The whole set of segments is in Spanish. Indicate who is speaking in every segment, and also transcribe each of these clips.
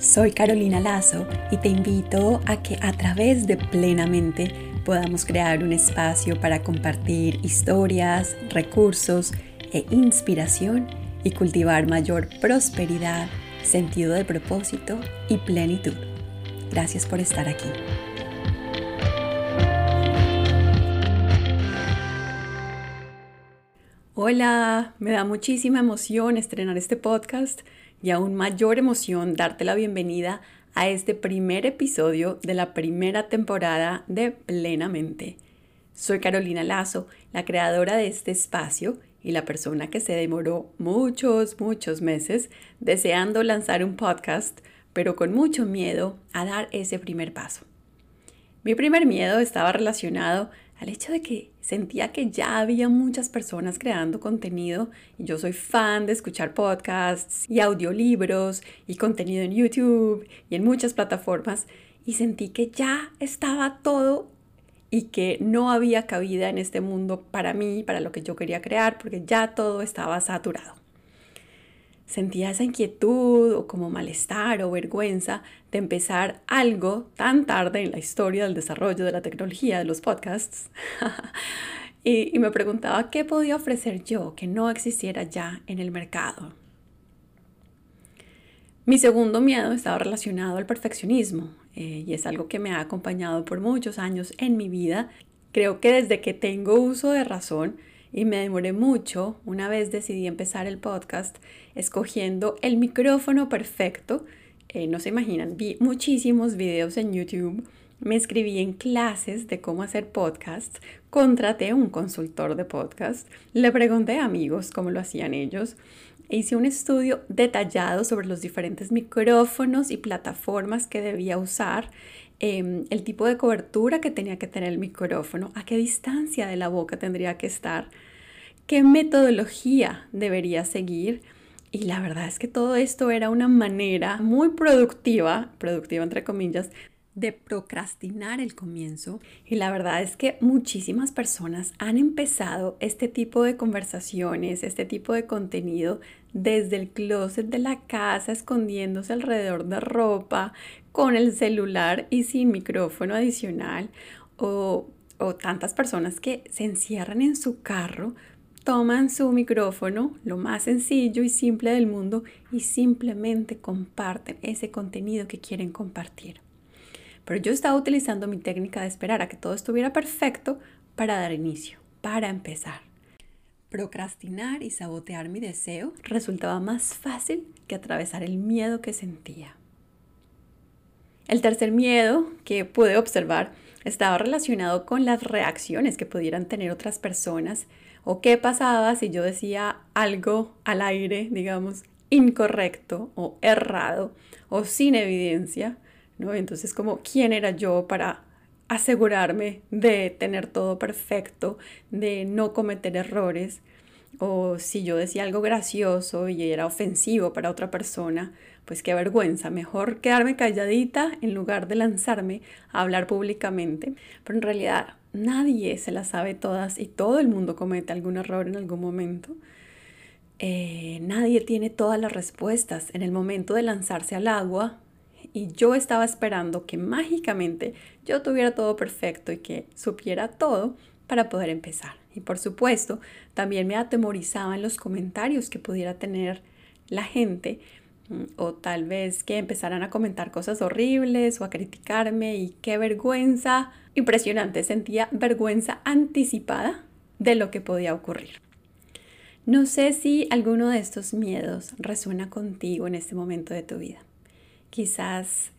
Speaker 1: Soy Carolina Lazo y te invito a que a través de Plenamente podamos crear un espacio para compartir historias, recursos e inspiración y cultivar mayor prosperidad, sentido de propósito y plenitud. Gracias por estar aquí. Hola, me da muchísima emoción estrenar este podcast y aún mayor emoción darte la bienvenida a este primer episodio de la primera temporada de Plenamente. Soy Carolina Lazo, la creadora de este espacio y la persona que se demoró muchos, muchos meses deseando lanzar un podcast, pero con mucho miedo a dar ese primer paso. Mi primer miedo estaba relacionado al hecho de que sentía que ya había muchas personas creando contenido y yo soy fan de escuchar podcasts y audiolibros y contenido en YouTube y en muchas plataformas y sentí que ya estaba todo y que no había cabida en este mundo para mí, para lo que yo quería crear, porque ya todo estaba saturado sentía esa inquietud o como malestar o vergüenza de empezar algo tan tarde en la historia del desarrollo de la tecnología de los podcasts. y, me preguntaba qué podía ofrecer yo que no existiera ya en el mercado. Mi segundo miedo estaba relacionado al perfeccionismo eh, y es algo que me ha acompañado por muchos años en mi vida. Creo que desde que tengo uso de razón, y me demoré mucho. Una vez decidí empezar el podcast escogiendo el micrófono perfecto. Eh, no se imaginan, vi muchísimos videos en YouTube, me inscribí en clases de cómo hacer podcasts, contraté un consultor de podcast, le pregunté a amigos cómo lo hacían ellos, e hice un estudio detallado sobre los diferentes micrófonos y plataformas que debía usar Em, el tipo de cobertura que tenía que tener el micrófono, a qué distancia de la boca tendría que estar, qué metodología debería seguir. Y la verdad es que todo esto era una manera muy productiva, productiva entre comillas, de procrastinar el comienzo. Y la verdad es que muchísimas personas han empezado este tipo de conversaciones, este tipo de contenido desde el closet de la casa, escondiéndose alrededor de ropa, con el celular y sin micrófono adicional. O, o tantas personas que se encierran en su carro toman su micrófono, lo más sencillo y simple del mundo, y simplemente comparten ese contenido que quieren compartir. Pero yo estaba utilizando mi técnica de esperar a que todo estuviera perfecto para dar inicio, para empezar. Procrastinar y sabotear mi deseo resultaba más fácil que atravesar el miedo que sentía. El tercer miedo que pude observar estaba relacionado con las reacciones que pudieran tener otras personas o qué pasaba si yo decía algo al aire, digamos, incorrecto o errado o sin evidencia entonces, como, ¿quién era yo para asegurarme de tener todo perfecto, de no cometer errores? O si yo decía algo gracioso y era ofensivo para otra persona, pues qué vergüenza, mejor quedarme calladita en lugar de lanzarme a hablar públicamente. Pero en realidad nadie se las sabe todas y todo el mundo comete algún error en algún momento. Eh, nadie tiene todas las respuestas. En el momento de lanzarse al agua, y yo estaba esperando que mágicamente yo tuviera todo perfecto y que supiera todo para poder empezar. Y por supuesto, también me atemorizaban los comentarios que pudiera tener la gente mm, o tal vez que empezaran a comentar cosas horribles o a criticarme y qué vergüenza impresionante, sentía vergüenza anticipada de lo que podía ocurrir. No sé si alguno de estos miedos resuena contigo en este momento de tu vida. Quizás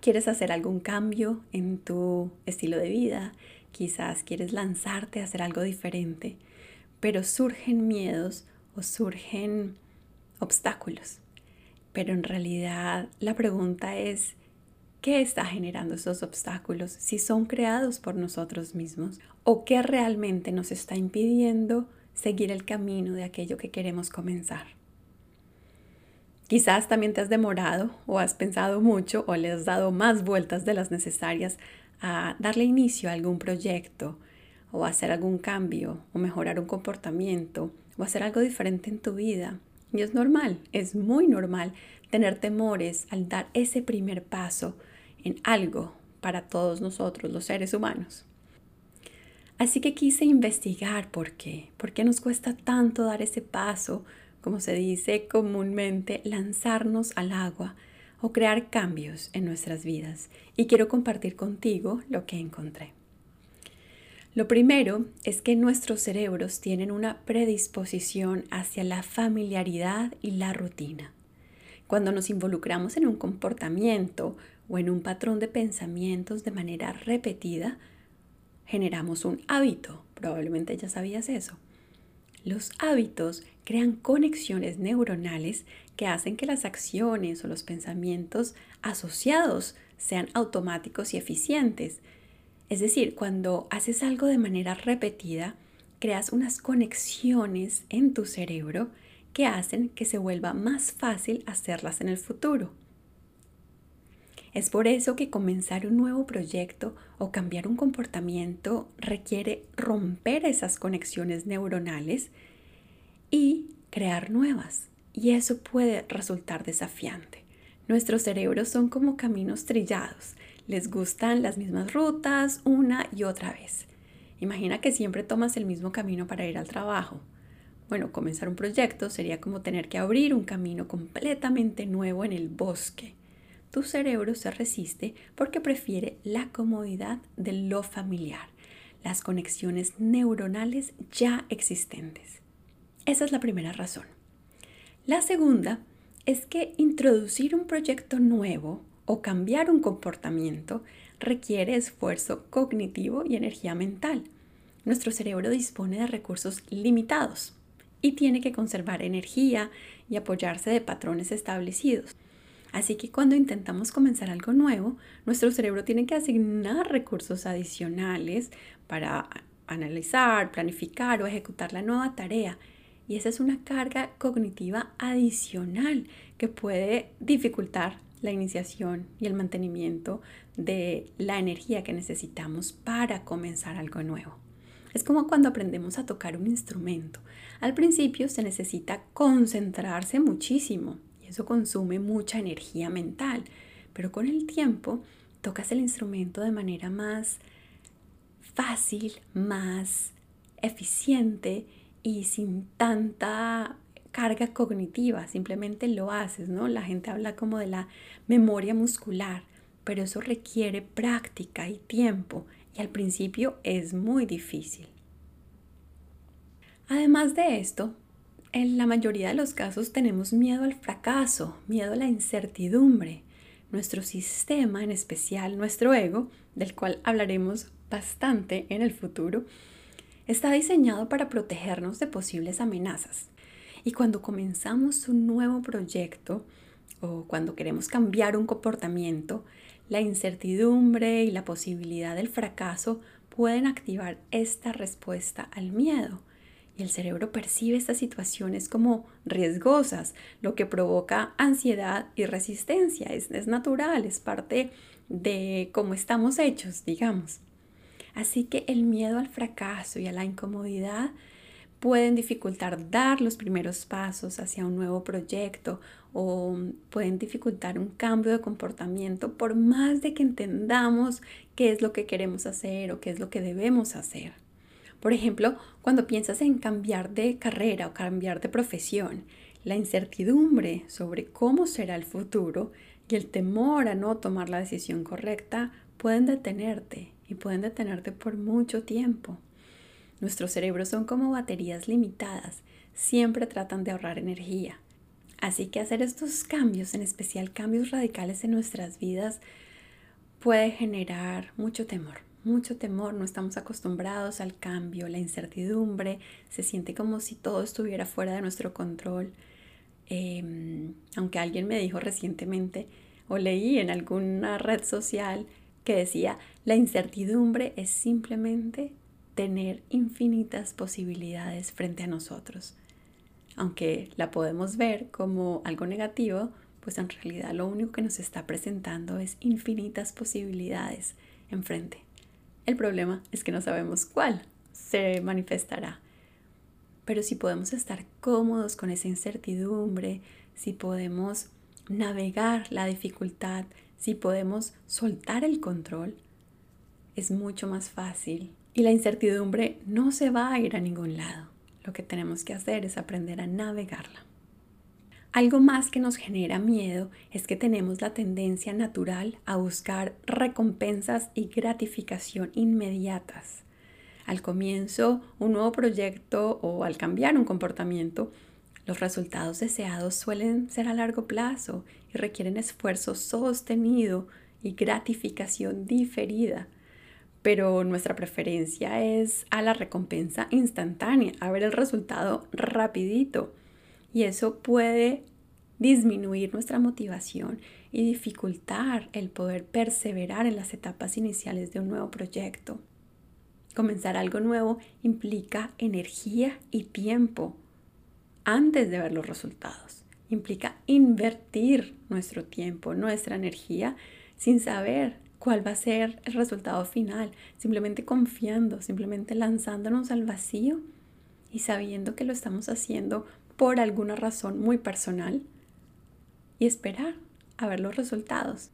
Speaker 1: quieres hacer algún cambio en tu estilo de vida, quizás quieres lanzarte a hacer algo diferente, pero surgen miedos o surgen obstáculos. Pero en realidad la pregunta es, ¿qué está generando esos obstáculos? Si son creados por nosotros mismos o qué realmente nos está impidiendo seguir el camino de aquello que queremos comenzar. Quizás también te has demorado o has pensado mucho o le has dado más vueltas de las necesarias a darle inicio a algún proyecto o hacer algún cambio o mejorar un comportamiento o hacer algo diferente en tu vida Y es normal, es muy normal tener temores al dar ese primer paso en algo para todos nosotros, los seres humanos. Así que quise investigar por qué, por qué nos cuesta tanto dar ese paso, como se dice comúnmente, lanzarnos al agua o crear cambios en nuestras vidas. Y quiero compartir contigo lo que encontré. Lo primero es que nuestros cerebros tienen una predisposición hacia la familiaridad y la rutina. Cuando nos involucramos en un comportamiento o en un patrón de pensamientos de manera repetida, generamos un hábito. Probablemente ya sabías eso. Los hábitos crean conexiones neuronales que hacen que las acciones o los pensamientos asociados sean automáticos y eficientes. Es decir, cuando haces algo de manera repetida, creas unas conexiones en tu cerebro que hacen que se vuelva más fácil hacerlas en el futuro. Es por eso que comenzar un nuevo proyecto o cambiar un comportamiento requiere romper esas conexiones neuronales y crear nuevas. Y eso puede resultar desafiante. Nuestros cerebros son como caminos trillados. Les gustan las mismas rutas una y otra vez. Imagina que siempre tomas el mismo camino para ir al trabajo. Bueno, comenzar un proyecto sería como tener que abrir un camino completamente nuevo en el bosque tu cerebro se resiste porque prefiere la comodidad de lo familiar, las conexiones neuronales ya existentes. Esa es la primera razón. La segunda es que introducir un proyecto nuevo o cambiar un comportamiento requiere esfuerzo cognitivo y energía mental. Nuestro cerebro dispone de recursos limitados y tiene que conservar energía y apoyarse de patrones establecidos. Así que cuando intentamos comenzar algo nuevo, nuestro cerebro tiene que asignar recursos adicionales para analizar, planificar o ejecutar la nueva tarea. Y esa es una carga cognitiva adicional que puede dificultar la iniciación y el mantenimiento de la energía que necesitamos para comenzar algo nuevo. Es como cuando aprendemos a tocar un instrumento. Al principio se necesita concentrarse muchísimo eso consume mucha energía mental, pero con el tiempo tocas el instrumento de manera más fácil, más eficiente y sin tanta carga cognitiva, simplemente lo haces, ¿no? La gente habla como de la memoria muscular, pero eso requiere práctica y tiempo y al principio es muy difícil. Además de esto, en la mayoría de los casos tenemos miedo al fracaso, miedo a la incertidumbre. Nuestro sistema, en especial nuestro ego, del cual hablaremos bastante en el futuro, está diseñado para protegernos de posibles amenazas. Y cuando comenzamos un nuevo proyecto o cuando queremos cambiar un comportamiento, la incertidumbre y la posibilidad del fracaso pueden activar esta respuesta al miedo el cerebro percibe estas situaciones como riesgosas, lo que provoca ansiedad y resistencia. Es, es natural, es parte de cómo estamos hechos, digamos. Así que el miedo al fracaso y a la incomodidad pueden dificultar dar los primeros pasos hacia un nuevo proyecto o pueden dificultar un cambio de comportamiento por más de que entendamos qué es lo que queremos hacer o qué es lo que debemos hacer. Por ejemplo, cuando piensas en cambiar de carrera o cambiar de profesión, la incertidumbre sobre cómo será el futuro y el temor a no tomar la decisión correcta pueden detenerte y pueden detenerte por mucho tiempo. Nuestros cerebros son como baterías limitadas, siempre tratan de ahorrar energía. Así que hacer estos cambios, en especial cambios radicales en nuestras vidas, puede generar mucho temor mucho temor, no estamos acostumbrados al cambio, la incertidumbre, se siente como si todo estuviera fuera de nuestro control. Em, aunque alguien me dijo recientemente o leí en alguna red social que decía, la incertidumbre es simplemente tener infinitas posibilidades frente a nosotros. Aunque la podemos ver como algo negativo, pues en realidad lo único que nos está presentando es infinitas posibilidades enfrente. El problema es que no sabemos cuál se manifestará. Pero si podemos estar cómodos con esa incertidumbre, si podemos navegar la dificultad, si podemos soltar el control, es mucho más fácil. Y la incertidumbre no se va a ir a ningún lado. Lo que tenemos que hacer es aprender a navegarla. Algo más que nos genera miedo es que tenemos la tendencia natural a buscar recompensas y gratificación inmediatas. Al comienzo, un nuevo proyecto o al cambiar un comportamiento, los resultados deseados suelen ser a largo plazo y requieren esfuerzo sostenido y gratificación diferida. Pero nuestra preferencia es a la recompensa instantánea, a ver el resultado rapidito. Y eso puede disminuir nuestra motivación y dificultar el poder perseverar en las etapas iniciales de un nuevo proyecto. Comenzar algo nuevo implica energía y tiempo antes de ver los resultados. Implica invertir nuestro tiempo, nuestra energía, sin saber cuál va a ser el resultado final, simplemente confiando, simplemente lanzándonos al vacío y sabiendo que lo estamos haciendo por alguna razón muy personal y esperar a ver los resultados.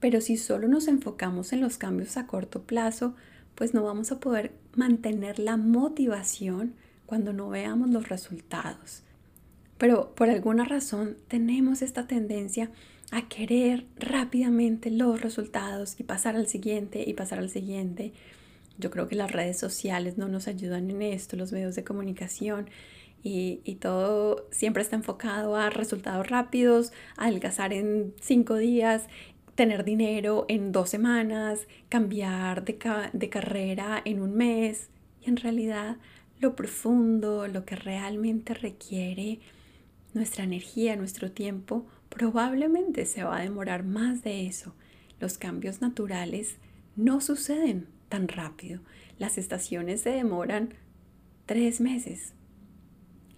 Speaker 1: Pero si solo nos enfocamos en los cambios a corto plazo, pues no vamos a poder mantener la motivación cuando no veamos los resultados. Pero por alguna razón tenemos esta tendencia a querer rápidamente los resultados y pasar al siguiente y pasar al siguiente. Yo creo que las redes sociales no nos ayudan en esto, los medios de comunicación y, todo siempre está enfocado a resultados rápidos, a adelgazar en cinco días, tener dinero en dos semanas, cambiar de, de carrera en un mes. Y en realidad lo profundo, lo que realmente requiere nuestra energía, nuestro tiempo, probablemente se va a demorar más de eso. Los cambios naturales no suceden tan rápido. Las estaciones se demoran tres meses,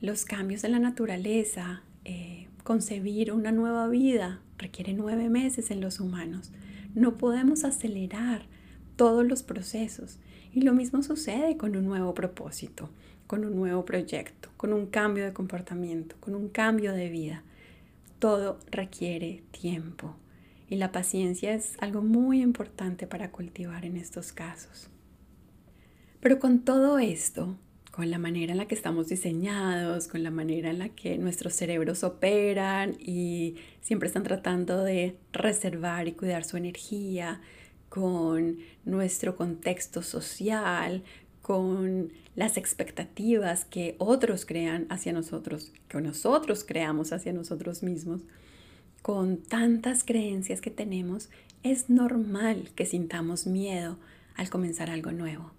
Speaker 1: los cambios en la naturaleza, eh, concebir una nueva vida, requiere nueve meses en los humanos. No podemos acelerar todos los procesos. Y lo mismo sucede con un nuevo propósito, con un nuevo proyecto, con un cambio de comportamiento, con un cambio de vida. Todo requiere tiempo. Y la paciencia es algo muy importante para cultivar en estos casos. Pero con todo esto, con la manera en la que estamos diseñados, con la manera en la que nuestros cerebros operan y siempre están tratando de reservar y cuidar su energía, con nuestro contexto social, con las expectativas que otros crean hacia nosotros, que nosotros creamos hacia nosotros mismos, con tantas creencias que tenemos, es normal que sintamos miedo al comenzar algo nuevo.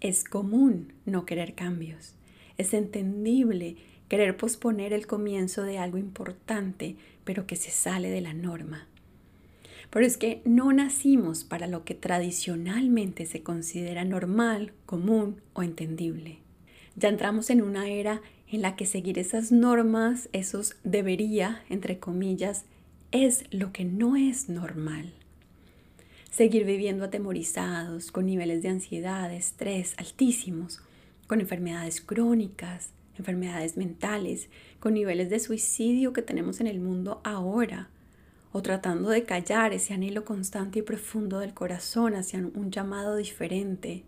Speaker 1: Es común no querer cambios. Es entendible querer posponer el comienzo de algo importante, pero que se sale de la norma. Pero es que no nacimos para lo que tradicionalmente se considera normal, común o entendible. Ya entramos en una era en la que seguir esas normas, esos debería, entre comillas, es lo que no es normal seguir viviendo atemorizados, con niveles de ansiedad, estrés altísimos, con enfermedades crónicas, enfermedades mentales, con niveles de suicidio que tenemos en el mundo ahora, o tratando de callar ese anhelo constante y profundo del corazón hacia un llamado diferente,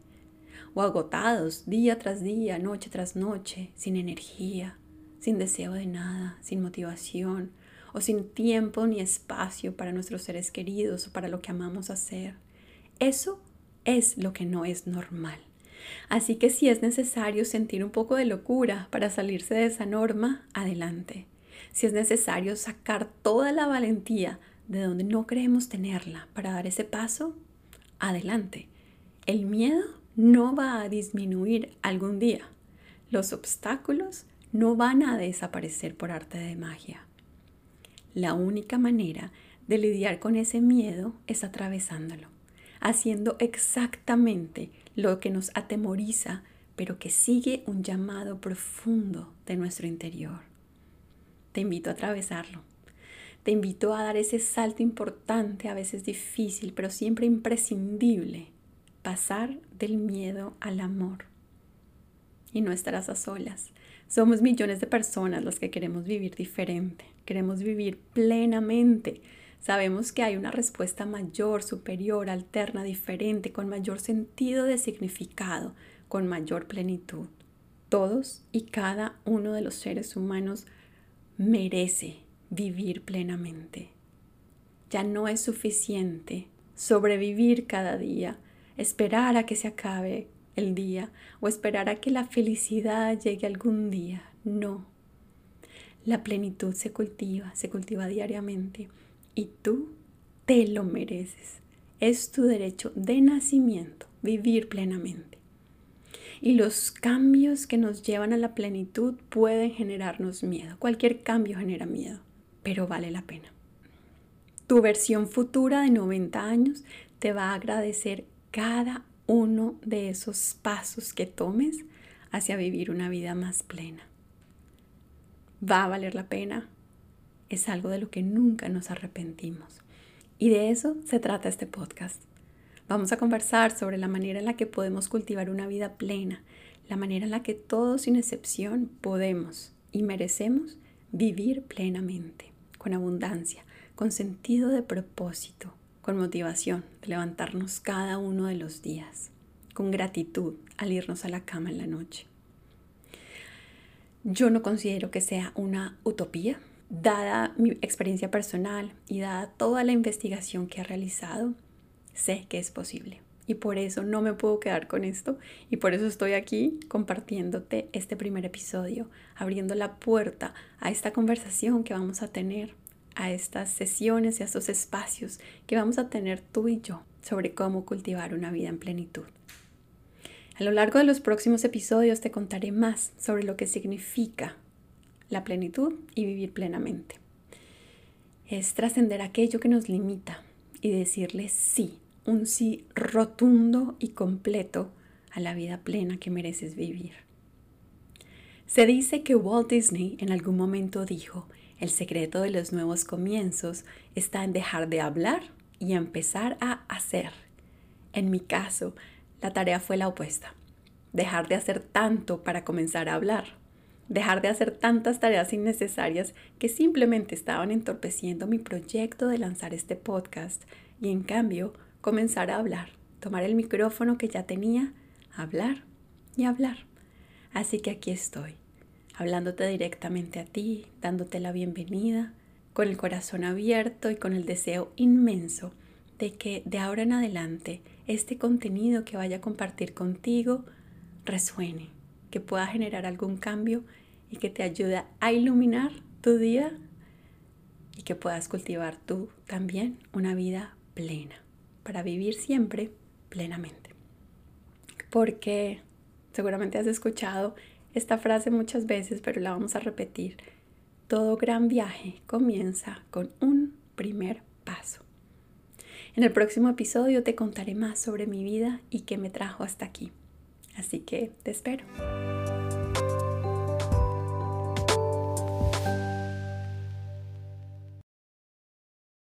Speaker 1: o agotados día tras día, noche tras noche, sin energía, sin deseo de nada, sin motivación, o sin tiempo ni espacio para nuestros seres queridos o para lo que amamos hacer. Eso es lo que no es normal. Así que si es necesario sentir un poco de locura para salirse de esa norma, adelante. Si es necesario sacar toda la valentía de donde no creemos tenerla para dar ese paso, adelante. El miedo no va a disminuir algún día. Los obstáculos no van a desaparecer por arte de magia. La única manera de lidiar con ese miedo es atravesándolo, haciendo exactamente lo que nos atemoriza, pero que sigue un llamado profundo de nuestro interior. Te invito a atravesarlo. Te invito a dar ese salto importante, a veces difícil, pero siempre imprescindible, pasar del miedo al amor. Y no estarás a solas Somos millones de personas las que queremos vivir diferente, queremos vivir plenamente. Sabemos que hay una respuesta mayor, superior, alterna, diferente, con mayor sentido de significado, con mayor plenitud. Todos y cada uno de los seres humanos merece vivir plenamente. Ya no es suficiente sobrevivir cada día, esperar a que se acabe el día o esperar a que la felicidad llegue algún día. No. La plenitud se cultiva, se cultiva diariamente y tú te lo mereces. Es tu derecho de nacimiento vivir plenamente. Y los cambios que nos llevan a la plenitud pueden generarnos miedo. Cualquier cambio genera miedo, pero vale la pena. Tu versión futura de 90 años te va a agradecer cada uno de esos pasos que tomes hacia vivir una vida más plena. Va a valer la pena. Es algo de lo que nunca nos arrepentimos. Y de eso se trata este podcast. Vamos a conversar sobre la manera en la que podemos cultivar una vida plena, la manera en la que todos sin excepción podemos y merecemos vivir plenamente, con abundancia, con sentido de propósito, con motivación de levantarnos cada uno de los días, con gratitud al irnos a la cama en la noche. Yo no considero que sea una utopía, dada mi experiencia personal y dada toda la investigación que he realizado, sé que es posible. Y por eso no me puedo quedar con esto y por eso estoy aquí compartiéndote este primer episodio, abriendo la puerta a esta conversación que vamos a tener a estas sesiones y a estos espacios que vamos a tener tú y yo sobre cómo cultivar una vida en plenitud. A lo largo de los próximos episodios te contaré más sobre lo que significa la plenitud y vivir plenamente. Es trascender aquello que nos limita y decirle sí, un sí rotundo y completo a la vida plena que mereces vivir. Se dice que Walt Disney en algún momento dijo, el secreto de los nuevos comienzos está en dejar de hablar y empezar a hacer. En mi caso, la tarea fue la opuesta. Dejar de hacer tanto para comenzar a hablar. Dejar de hacer tantas tareas innecesarias que simplemente estaban entorpeciendo mi proyecto de lanzar este podcast y en cambio comenzar a hablar. Tomar el micrófono que ya tenía, hablar y hablar. Así que aquí estoy hablándote directamente a ti, dándote la bienvenida, con el corazón abierto y con el deseo inmenso de que de ahora en adelante este contenido que vaya a compartir contigo resuene, que pueda generar algún cambio y que te ayude a iluminar tu día y que puedas cultivar tú también una vida plena, para vivir siempre plenamente. Porque seguramente has escuchado esta frase muchas veces, pero la vamos a repetir. Todo gran viaje comienza con un primer paso. En el próximo episodio te contaré más sobre mi vida y qué me trajo hasta aquí. Así que te espero.